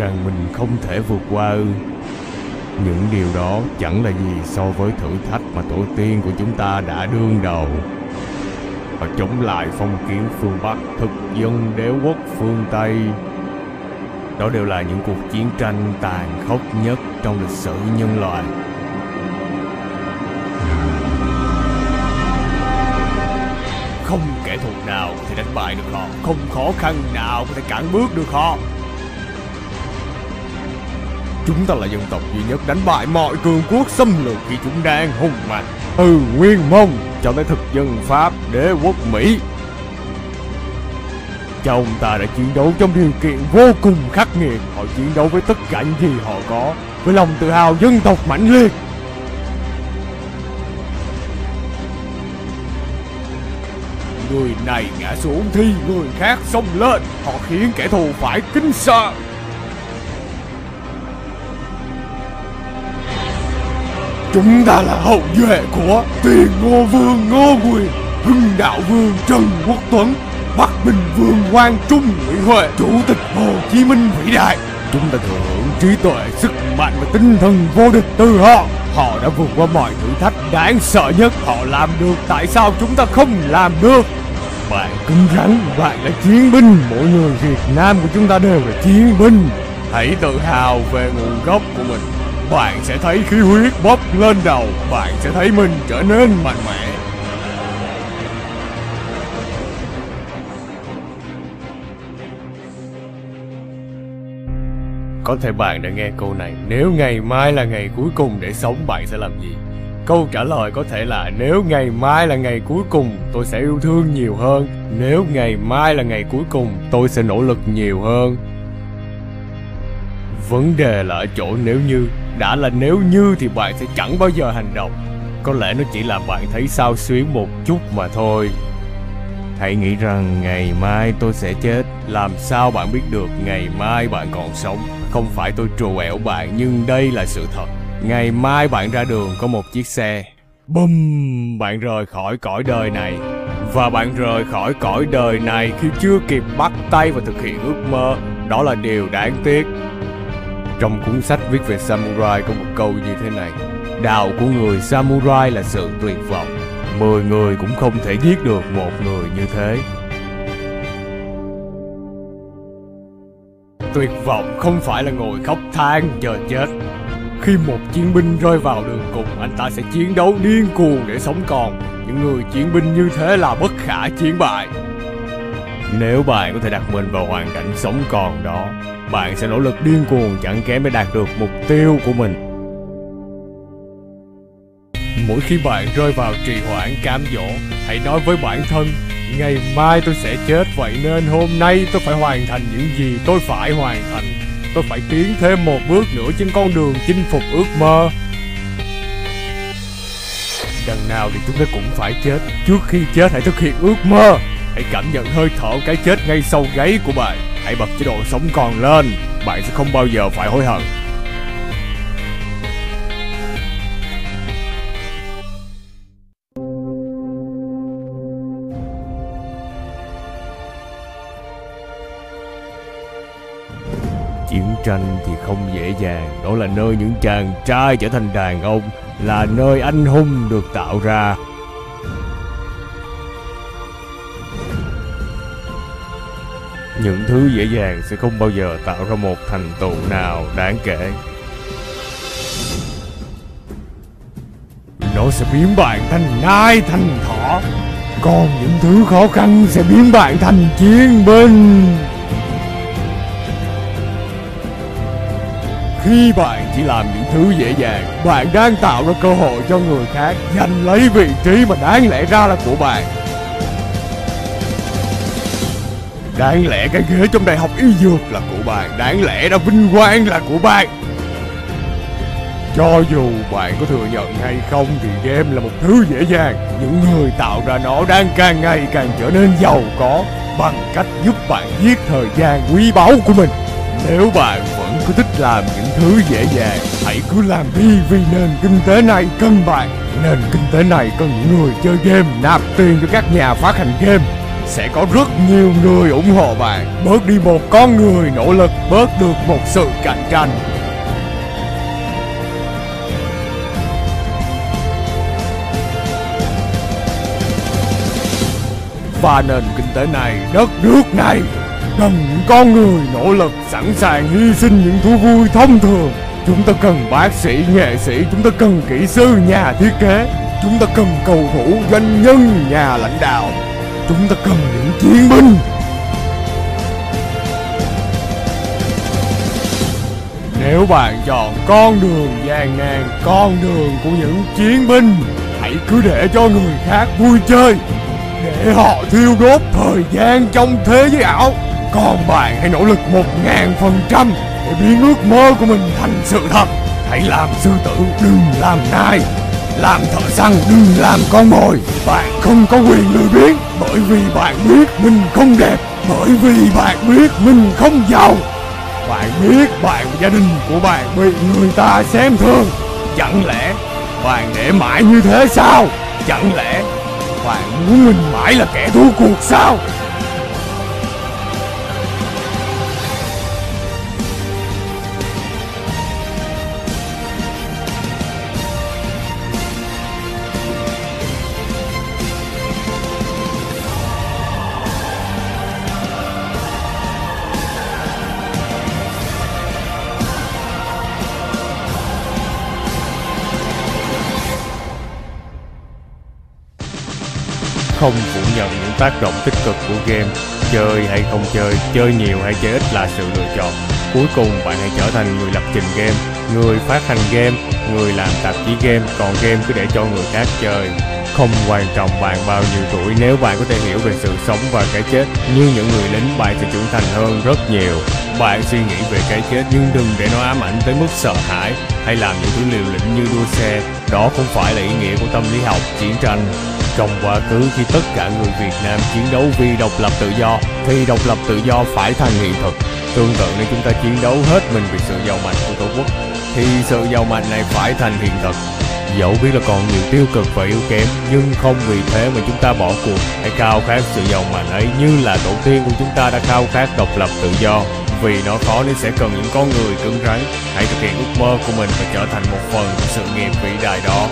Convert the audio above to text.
rằng mình không thể vượt qua ư những điều đó chẳng là gì so với thử thách mà tổ tiên của chúng ta đã đương đầu và chống lại phong kiến phương Bắc thực dân đế quốc phương Tây. Đó đều là những cuộc chiến tranh tàn khốc nhất trong lịch sử nhân loại. Không kẻ thù nào có thể đánh bại được họ, không khó khăn nào có thể cản bước được họ. Chúng ta là dân tộc duy nhất đánh bại mọi cường quốc xâm lược khi chúng đang hùng mạnh. Từ Nguyên Mông cho tới thực dân Pháp, đế quốc Mỹ. Cha ông ta đã chiến đấu trong điều kiện vô cùng khắc nghiệt. Họ chiến đấu với tất cả những gì họ có, với lòng tự hào dân tộc mãnh liệt. Người này ngã xuống thì người khác xông lên. Họ khiến kẻ thù phải kinh sợ. Chúng ta là hậu duệ của tiền ngô vương Ngô Quyền, hưng đạo vương Trần Quốc Tuấn, Bắc Bình vương Quang Trung Nguyễn Huệ, Chủ tịch Hồ Chí Minh vĩ đại. Chúng ta thừa hưởng trí tuệ, sức mạnh và tinh thần vô địch từ họ. Họ đã vượt qua mọi thử thách đáng sợ nhất. Họ làm được, tại sao chúng ta không làm được? Bạn cứng rắn, bạn là chiến binh. Mỗi người Việt Nam của chúng ta đều là chiến binh. Hãy tự hào về nguồn gốc của mình bạn sẽ thấy khí huyết bốc lên đầu, bạn sẽ thấy mình trở nên mạnh mẽ. Có thể bạn đã nghe câu này, nếu ngày mai là ngày cuối cùng để sống, bạn sẽ làm gì? Câu trả lời có thể là, nếu ngày mai là ngày cuối cùng, tôi sẽ yêu thương nhiều hơn. Nếu ngày mai là ngày cuối cùng, tôi sẽ nỗ lực nhiều hơn vấn đề là ở chỗ nếu như, đã là nếu như thì bạn sẽ chẳng bao giờ hành động. Có lẽ nó chỉ làm bạn thấy sao xuyến một chút mà thôi. Hãy nghĩ rằng ngày mai tôi sẽ chết. Làm sao bạn biết được ngày mai bạn còn sống? Không phải tôi trù ẻo bạn, nhưng đây là sự thật. Ngày mai bạn ra đường có một chiếc xe. Bum bạn rời khỏi cõi đời này. Và bạn rời khỏi cõi đời này khi chưa kịp bắt tay và thực hiện ước mơ. Đó là điều đáng tiếc trong cuốn sách viết về samurai có một câu như thế này Đạo của người samurai là sự tuyệt vọng, Mười người cũng không thể giết được một người như thế. Tuyệt vọng không phải là ngồi khóc than chờ chết. Khi một chiến binh rơi vào đường cùng, Anh ta sẽ chiến đấu điên cuồng để sống còn. Những người chiến binh như thế là bất khả chiến bại. Nếu bạn có thể đặt mình vào hoàn cảnh sống còn đó bạn sẽ nỗ lực điên cuồng chẳng kém để đạt được mục tiêu của mình. Mỗi khi bạn rơi vào trì hoãn cám dỗ, hãy nói với bản thân, ngày mai tôi sẽ chết, vậy nên hôm nay tôi phải hoàn thành những gì tôi phải hoàn thành. Tôi phải tiến thêm một bước nữa trên con đường chinh phục ước mơ. Đằng nào thì chúng ta cũng phải chết. Trước khi chết, hãy thực hiện ước mơ. Hãy cảm nhận hơi thở cái chết ngay sau gáy của bạn. Hãy bật chế độ sống còn lên, Bạn sẽ không bao giờ phải hối hận. Chiến tranh thì không dễ dàng, Đó là nơi những chàng trai trở thành đàn ông, Là nơi anh hùng được tạo ra. Những thứ dễ dàng sẽ không bao giờ tạo ra một thành tựu nào đáng kể. Nó sẽ biến bạn thành nai thành thỏ. Còn những thứ khó khăn sẽ biến bạn thành chiến binh. Khi bạn chỉ làm những thứ dễ dàng, bạn đang tạo ra cơ hội cho người khác giành lấy vị trí mà đáng lẽ ra là của bạn. Đáng lẽ cái ghế trong đại học y dược là của bạn. Đáng lẽ đã vinh quang là của bạn. Cho dù bạn có thừa nhận hay không Thì game là một thứ dễ dàng. Những người tạo ra nó đang càng ngày càng trở nên giàu có Bằng cách giúp bạn giết thời gian quý báu của mình. Nếu bạn vẫn cứ thích làm những thứ dễ dàng, Hãy cứ làm đi vì nền kinh tế này cần bạn. Nền kinh tế này cần những người chơi game nạp tiền cho các nhà phát hành game sẽ có rất nhiều người ủng hộ bạn. Bớt đi một con người nỗ lực, bớt được một sự cạnh tranh. Và nền kinh tế này, đất nước này cần những con người nỗ lực sẵn sàng hy sinh những thú vui thông thường chúng ta cần bác sĩ nghệ sĩ chúng ta cần kỹ sư nhà thiết kế chúng ta cần cầu thủ doanh nhân nhà lãnh đạo chúng ta cần những chiến binh. Nếu bạn chọn con đường gian nan con đường của những chiến binh, hãy cứ để cho người khác vui chơi, để họ thiêu đốt thời gian trong thế giới ảo. Còn bạn hãy nỗ lực một ngàn phần trăm để biến ước mơ của mình thành sự thật. Hãy làm sư tử, đừng làm nai làm thợ săn, đừng làm con mồi. Bạn không có quyền lười biếng, bởi vì bạn biết mình không đẹp, bởi vì bạn biết mình không giàu. Bạn biết bạn, gia đình của bạn bị người ta xem thường. Chẳng lẽ bạn để mãi như thế sao? Chẳng lẽ bạn muốn mình mãi là kẻ thua cuộc sao? Không phủ nhận những tác động tích cực của game. Chơi hay không chơi chơi nhiều hay chơi ít là sự lựa chọn. Cuối cùng, bạn hãy trở thành người lập trình game. Người phát hành game, người làm tạp chí game, còn game cứ để cho người khác chơi. Không quan trọng bạn bao nhiêu tuổi, nếu bạn có thể hiểu về sự sống và cái chết như những người lính, bạn sẽ trưởng thành hơn rất nhiều. Bạn suy nghĩ về cái chết nhưng đừng để nó ám ảnh tới mức sợ hãi hay làm những thứ liều lĩnh như đua xe. Đó không phải là ý nghĩa của tâm lý học, chiến tranh trong quá khứ khi tất cả người Việt Nam chiến đấu vì độc lập tự do thì độc lập tự do phải thành hiện thực. Tương tự nếu chúng ta chiến đấu hết mình vì sự giàu mạnh của Tổ quốc, thì sự giàu mạnh này phải thành hiện thực. Dẫu biết là còn nhiều tiêu cực và yếu kém, nhưng không vì thế mà chúng ta bỏ cuộc hay khao khát sự giàu mạnh ấy như là tổ tiên của chúng ta đã khao khát độc lập tự do. Vì nó khó nên sẽ cần những con người cứng rắn. Hãy thực hiện ước mơ của mình và trở thành một phần của sự nghiệp vĩ đại đó.